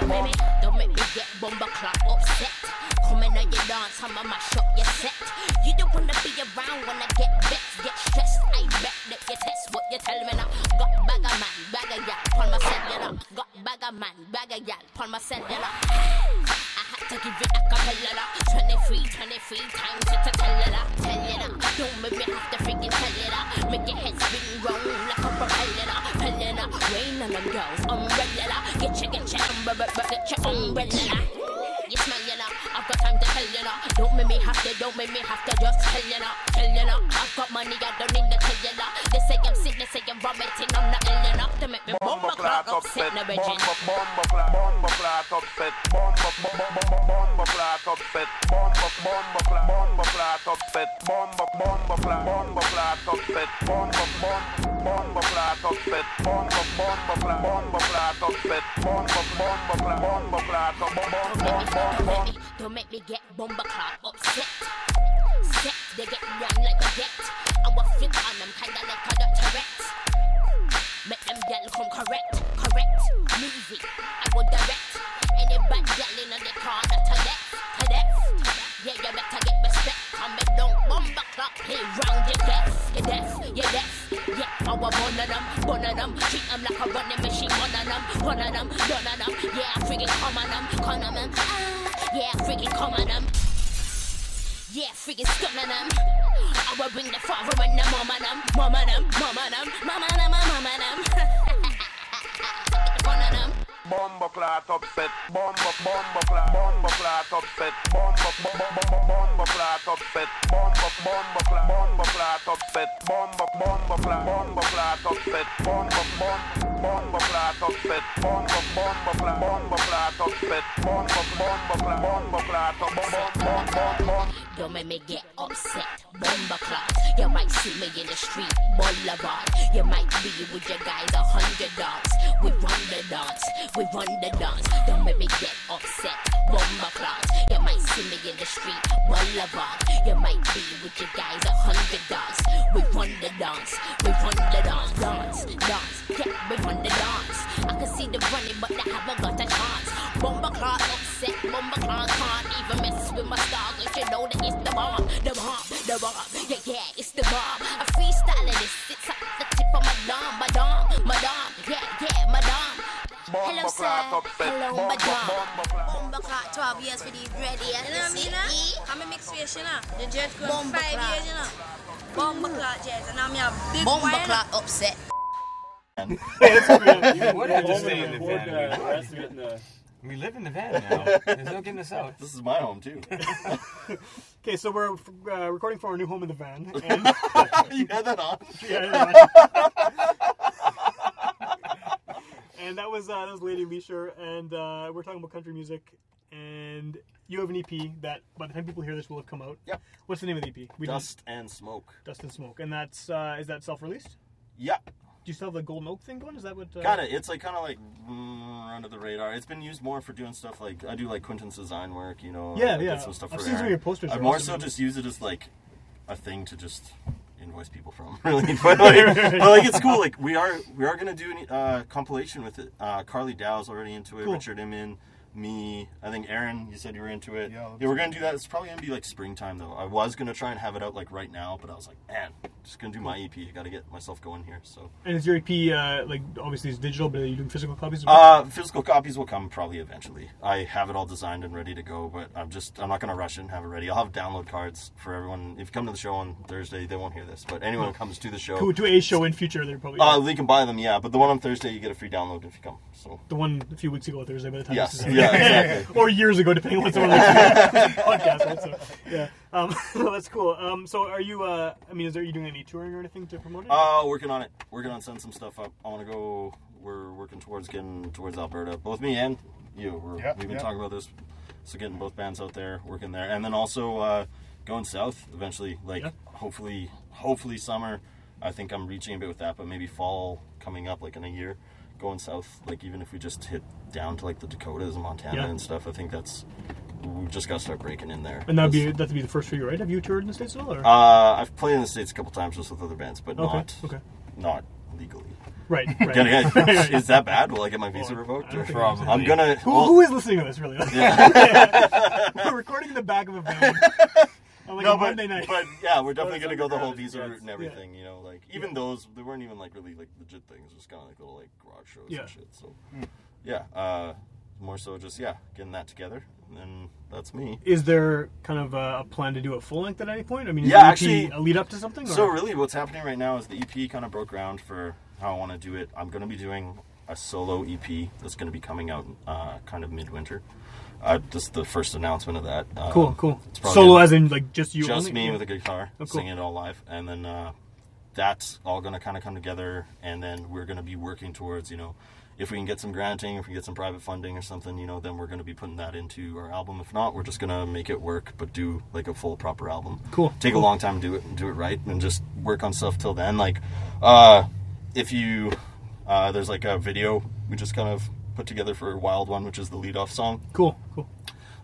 Don't make me, don't make me get bomber clock upset. Come in on your dance, I'ma mash up your set. You don't wanna be around when I get vexed, get stressed. I bet that you test what you tell me now. Got bag of man, bag of gal, pon my cellular. Got bag of man, bag of gal, pon my cellular. I had to give it a cappella. 23, 23 times to tell it tell it. Don't make me have to freaking tell it up. Make your head spin round like a propeller, propeller. Rain on them girls, umbrella. Umbrella, your umbrella. You I've got time to tell you know. Don't make me have to, don't make me have to just tell you know, tell you know. I've got money, I don't need to tell you know. They say I'm sick, they say I'm vomiting, I'm not ill enough to make me bomb clock upset, no bomber, virgin. bomber clot, bomber clot upset, bomber clot upset, bomber clot, bomber clot upset, bomber clot, bomber clot upset, bomber, bomber clot upset, bomber, bomber clot, bomber clot upset, bomber, bomber clot, bomber clot, bomber, bomber, Don't don't make me get bomber clock upset. Set, they get run like a jet. I will flip on them, kinda like a Tourette. Make them yell come correct, correct. Movie, I will direct. Any bad gal in the corner to death, to. Yeah, you better get respect. Come and don't bomber clock, play round your death, your death, your death. Yeah, I will one of them, one of them. Treat them like a running machine, one of them, one of them, none of them. Yeah, I freaking come on them, come on them. Ah, freaking come on them. Um. Yeah, freaking stun on them. Um. I will bring the father and the mama them, mama them, mama them, mama them, mama them. One of them. Bomber clot upset, bomber, bomber clot, bomber clot upset, bomber, bomber, bomber clot upset, bomber, bomber clot, bomber clot upset, bomber, bomber clot, bomber clot upset, bomber, bomber, bomber clot upset, bomber, bomber clot, bomber clot upset, bomber, bomber clot, bomber clot, bomber, bomber, bomber. Don't make me get upset, bomber clock. You might see me in the street, boulevard. You might be with your guys, a hundred dogs. We run the dance, we run the dance. Don't make me get upset, bomber clock. You might see me in the street, boulevard. You might be with your guys, a hundred dogs. We run the dance, Hello, sir. Hello, my clock 12 years for the bread. You know what I mean? Huh? I'm a mixed fish, you know. The jet going Bomber five clock. years, you know. Bomber clock jets, and I'm a big Bomber wire. clock upset. What did you say in the van? uh, the rest of it in the- We live in the van now. There's no getting us out. This is my home too. Okay, so we're uh, recording from our new home in the van. And, you had that on? yeah, yeah. And that was uh, that was Lady Leshurr, and uh, we're talking about country music. And you have an EP that by the time people hear this will have come out. Yep. What's the name of the EP? We Dust and smoke. Dust and Smoke, and that's uh, is that self-released? Yeah, Do you still have the Golden Oak thing going? Is that what? Uh, Got it. It's like kind of like mm, under the radar. It's been used more for doing stuff like I do like Quentin's design work, you know. Yeah, I yeah. Get some stuff I've for seen some of your posters I more so just use it as like a thing to just invoice people from. Really, but like, but like it's cool. Like we are we are gonna do a uh, compilation with it. Uh, Carly Dow's already into it. Cool. Richard Inman. Me, I think Aaron. You said you were into it. Yeah, yeah, we're gonna do that. It's probably gonna be like springtime though. I was gonna try and have it out like right now, but I was like, man, just gonna do my EP. I gotta get myself going here. So And is your EP uh, like obviously it's digital, but are you doing physical copies? well? uh, physical copies will come probably eventually. I have it all designed and ready to go, but I'm just I'm not gonna rush it and have it ready. I'll have download cards for everyone. If you come to the show on Thursday, they won't hear this, but anyone who comes to the show, to, to a show in future, they're probably uh, they can buy them. Yeah, but the one on Thursday, you get a free download if you come. So the one a few weeks ago Thursday. By the time Yes. this is. Yeah, exactly. or years ago, depending on when someone listens to podcast. Right? So, yeah. Um, that's cool. Um, so are you? Uh, I mean, is there, are you doing any touring or anything to promote it? Uh, working on it. Working on sending some stuff up. I want to go. We're working towards getting towards Alberta. Both me and you. We're, Yeah, we've been yeah. talking about this. So getting both bands out there, working there, and then also uh, going south eventually. Like Yeah. hopefully, hopefully summer. I think I'm reaching a bit with that, but maybe fall coming up, like in a year, going south. Like even if we just hit down to like the Dakotas and Montana Yeah. and stuff, I think that's we've just got to start breaking in there. and that'd be that'd be the first for you, right? Have you toured in the states at all? Or? Uh, I've played in the states a couple times just with other bands, but Okay, not okay. not legally. right. Right. Gonna get- is that bad? Will I get my visa Well, revoked? Don't or- think Probably. I'm gonna. Who, well, who is listening to this really? We're recording in the back of a van like no, but, Monday night. but yeah, we're definitely gonna go the whole visa route and it's- everything. You know, like even those they weren't even like really like legit things, just kind of like little like garage shows Yeah. and shit. So yeah, uh, more so just yeah, getting that together, and that's me. is there kind of a, a plan to do it full length at any point? I mean, is Yeah, actually- a lead up to something. So really, what's happening right now is the EP kind of broke ground for how I want to do it. I'm going to be doing a solo EP that's going to be coming out uh, kind of midwinter. Uh, just the first announcement of that. Um, cool, cool. it's Solo, gonna- as in like just you, just only? me with a guitar, Oh, cool. singing it all live, and then uh, that's all going to kind of come together. And then we're going to be working towards, you know, if we can get some granting, if we get some private funding or something, you know, then we're going to be putting that into our album. If not, we're just going to make it work, but do like a full proper album. Cool. Take a long time to do it and do it right, and just work on stuff till then. Like, uh, if you, uh, there's like a video we just kind of put together for Wild One, which is the lead off song. Cool, cool.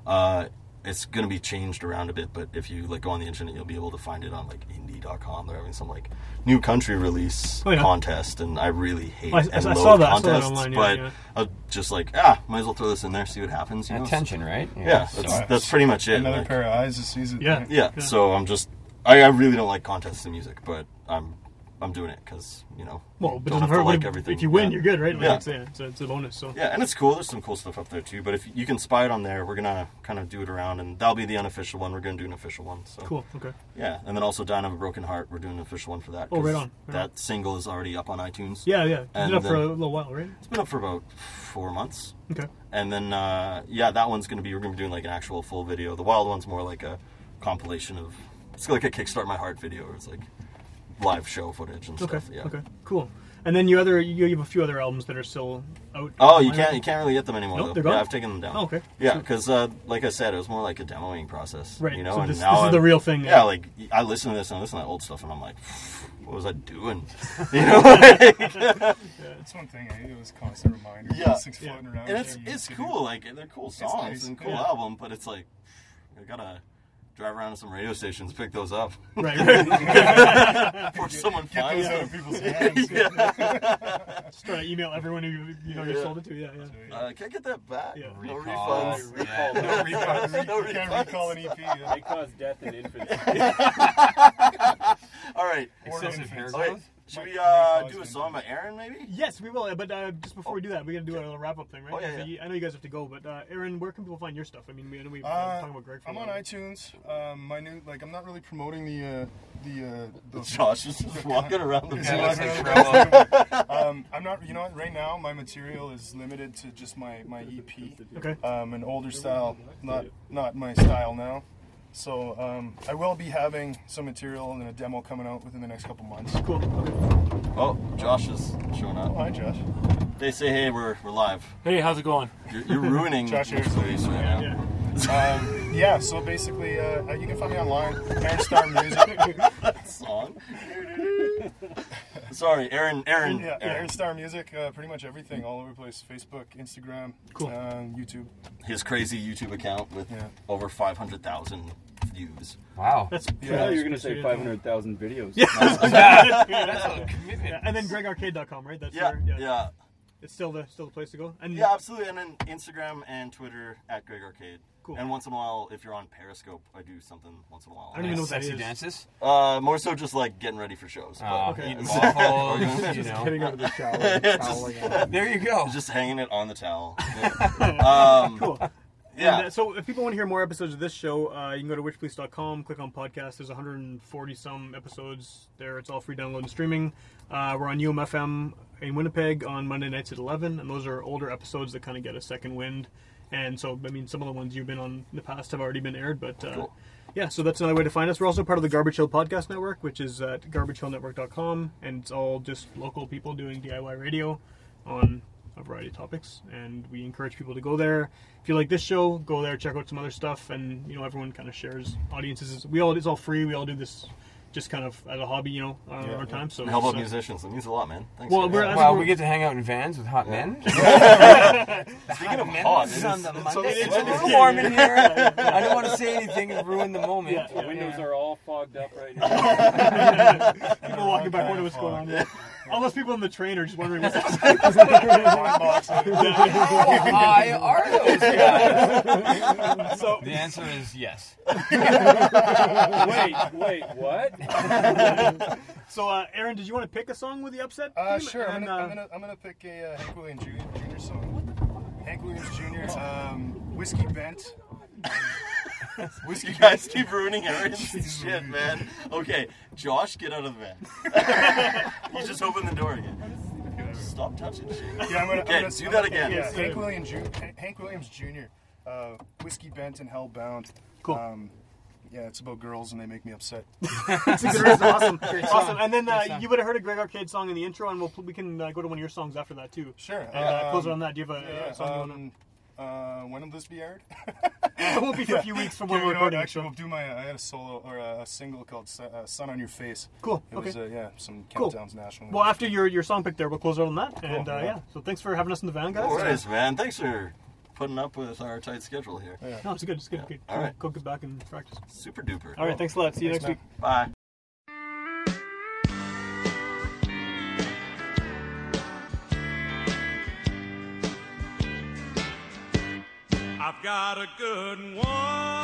Uh, it's gonna be changed around a bit, but if you like go on the internet, you'll be able to find it on like indie.com. They're having some like new country release Oh, yeah. contest, and I really hate I- I- and I saw loathe that- I saw that contests. online, yeah, but yeah. I was just like, ah, might as well throw this in there, see what happens. You know? Attention, right? Yeah, so- that's, that's pretty much it. Another like- pair of eyes to seize it. Yeah. yeah, so I'm just, I, I really don't like contests in music, but I'm, I'm doing it because you know, Well, but don't doesn't have to hurt. like if- everything. If you win, Yeah. you're good, right? Like Yeah. it's, yeah, it's, a, it's a bonus. So Yeah, and it's cool. There's some cool stuff up there too. But if you can spy it on there, we're gonna kind of do it around, and that'll be the unofficial one. We're gonna do an official one. So cool. Okay. Yeah, and then also "Dying of a Broken Heart." We're doing an official one for that. Oh, right on, right that single is already up on iTunes. Yeah, yeah. It's And been up for a little while, right? It's been up for about four months. Okay. And then uh, yeah, that one's gonna be we're gonna be doing like an actual full video. The Wild one's more like a compilation of. It's like a Kickstart My Heart video. Where it's like live show footage and Okay. stuff. Yeah. Okay. Cool. And then you other you have a few other albums that are still out. Oh, you can't you can't really get them anymore. Nope, though. they're gone? Yeah, I've taken them down. Oh, okay. Yeah, So- because uh, like I said, it was more like a demoing process. Right, You know, so and this- now this is I'm- the real thing, Yeah, yeah. like I listen to this and I listen to that old stuff, and I'm like, what was I doing? You know. like- That's one thing. It was constant reminder. yeah. Things floating around. And it's it's used to do. cool. Like they're cool songs nice, and cool yeah. album, but it's like I gotta drive around to some radio stations, pick those up. Right, right. Before someone Get finds those out them. of people's hands. Just trying to email everyone who you know you sold it to. Yeah, yeah. Uh, can I get that back? Yeah. No Recall. refunds. Yeah. No refunds. No You can't recall an EP. Yeah. They cause death and infancy. All right. Excessive hair Okay, growth. Should we uh, do a song by Aaron, maybe? Yes, we will. But uh, just before we do that, we got to do a little wrap up thing, right? Oh, yeah, So yeah. you- I know you guys have to go, but uh, Aaron, where can people find your stuff? I mean, we I know we've been Uh, talking about Greg for a I'm on iTunes. Um, my new like I'm not really promoting the uh, the uh, the Josh is just walking around the Yeah, like like um, I'm not. You know what? Right now, my material is limited to just my my EP. Okay. Um, an older style, not not my style now. So um, I will be having some material and a demo coming out within the next couple months. Cool. Okay. Oh, Josh is showing Oh, up. hi, Josh. They say, hey, we're, we're live. hey, how's it going? You're, you're ruining Josh this Harrison. place right now. Yeah. Um, yeah. So basically, uh, you can find me online. Aaron Starr Music. Song. Sorry, Aaron. Aaron. Yeah, Aaron. Aaron Starr Music. Uh, pretty much everything, all over the place. Facebook, Instagram, Cool. um, YouTube. His crazy YouTube account with Yeah. over 500,000 views. Wow. That's I yeah. thought you were going to say 500,000 videos. That's a commitment. Yeah, and then GregArcade.com, right? That's Yeah, your, yeah, It's still the still the place to go. And yeah, absolutely. And then Instagram and Twitter at Greg Arcade. Cool. And once in a while, if you're on Periscope, I do something once in a while. I don't even know what that Sexy is. dances. Uh, more so just like getting ready for shows. Uh, Okay. Eating waffles, you know. Getting out of the shower, toweling off. There you go. just hanging it on the towel. Yeah. um, Cool. Yeah. And, uh, so if people want to hear more episodes of this show, uh, you can go to witchpolice.com, click on podcast. There's 140 some episodes there. It's all free download and streaming. Uh, we're on UMFM in Winnipeg on Monday nights at 11, and those are older episodes that kind of get a second wind. And so, I mean, some of the ones you've been on in the past have already been aired, but uh, Cool. yeah, so that's another way to find us. We're also part of the Garbage Hill Podcast Network, which is at garbagehillnetwork.com, and it's all just local people doing DIY radio on a variety of topics. And we encourage people to go there. If you like this show, go there, check out some other stuff, and you know everyone kind of shares audiences. We all it's all free. We all do this just kind of as a hobby, you know, on Yeah, our time. So And help out so- musicians. It means a lot, man. Thanks. Well, guys. we're- I we're- we get to hang out in vans with hot men. Speaking of hot, This it is on the it's Monday. so It's a little warm in here. I don't want to say anything and ruin the moment. Yeah, The windows are all fogged up right now. people walking back, wondering what's going on. Yeah. All those people in the train are just wondering what's How high are those guys? So The answer is yes. wait, wait, what? So, uh, Aaron, did you want to pick a song with the upset? Uh, team? sure. I'm gonna, uh, I'm gonna I'm gonna pick a uh, Hank Williams Jr. Jr. song. Hank Williams Jr. Um, Whiskey Bent. You guys keep ruining Aaron's shit, man. Okay, Josh, get out of the van. you just opened the door again. Stop touching shit. Yeah, I'm gonna, Okay, I'm gonna do I'm that again. Yeah, Hank Williams Jr. Hank Williams Jr. Uh, Whiskey Bent and Hellbound. Cool. Um, yeah, it's about girls and they make me upset. It's awesome. awesome. And then uh, you would have heard a Greg Arcade song in the intro, and we'll, we can uh, go to one of your songs after that, too. Sure. And uh, close it Um, on that. Do you have a, Yeah, a song you um, uh, when will this be aired? It won't be for a few weeks from when Yeah, we're you know recording Actually, so- we'll do my. I had a solo or a, a single called Sun, uh, "Sun on Your Face." Cool, It was okay. uh, yeah, some Cool. countdowns nationally. Well, after your, your song pick there, we'll close out on that. And Cool, uh, yeah. yeah, so thanks for having us in the van, guys. No worries, man. Thanks for putting up with our tight schedule here. No, it's good. It's good. good. All right. Go get back and practice. Super duper. All right, thanks a lot. See you Thanks, next man. week. Bye. I've got a good woman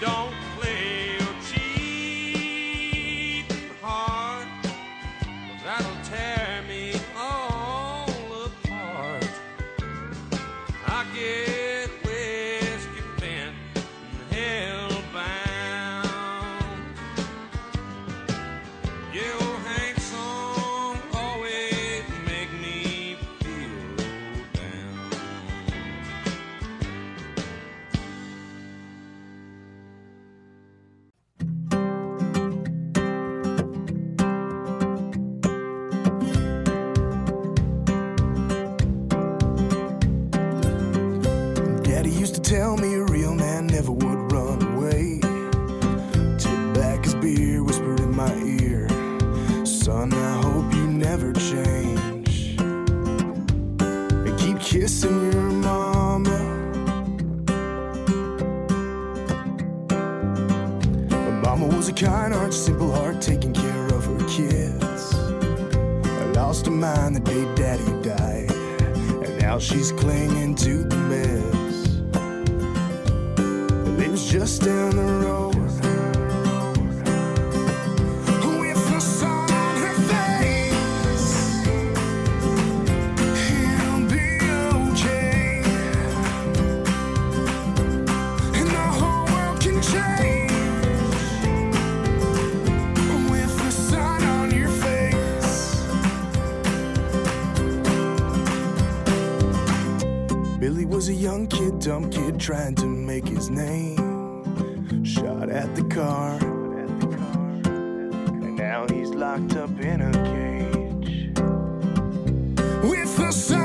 don't was a young kid, dumb kid, trying to make his name. Shot at the car. And now he's locked up in a cage. With the sun.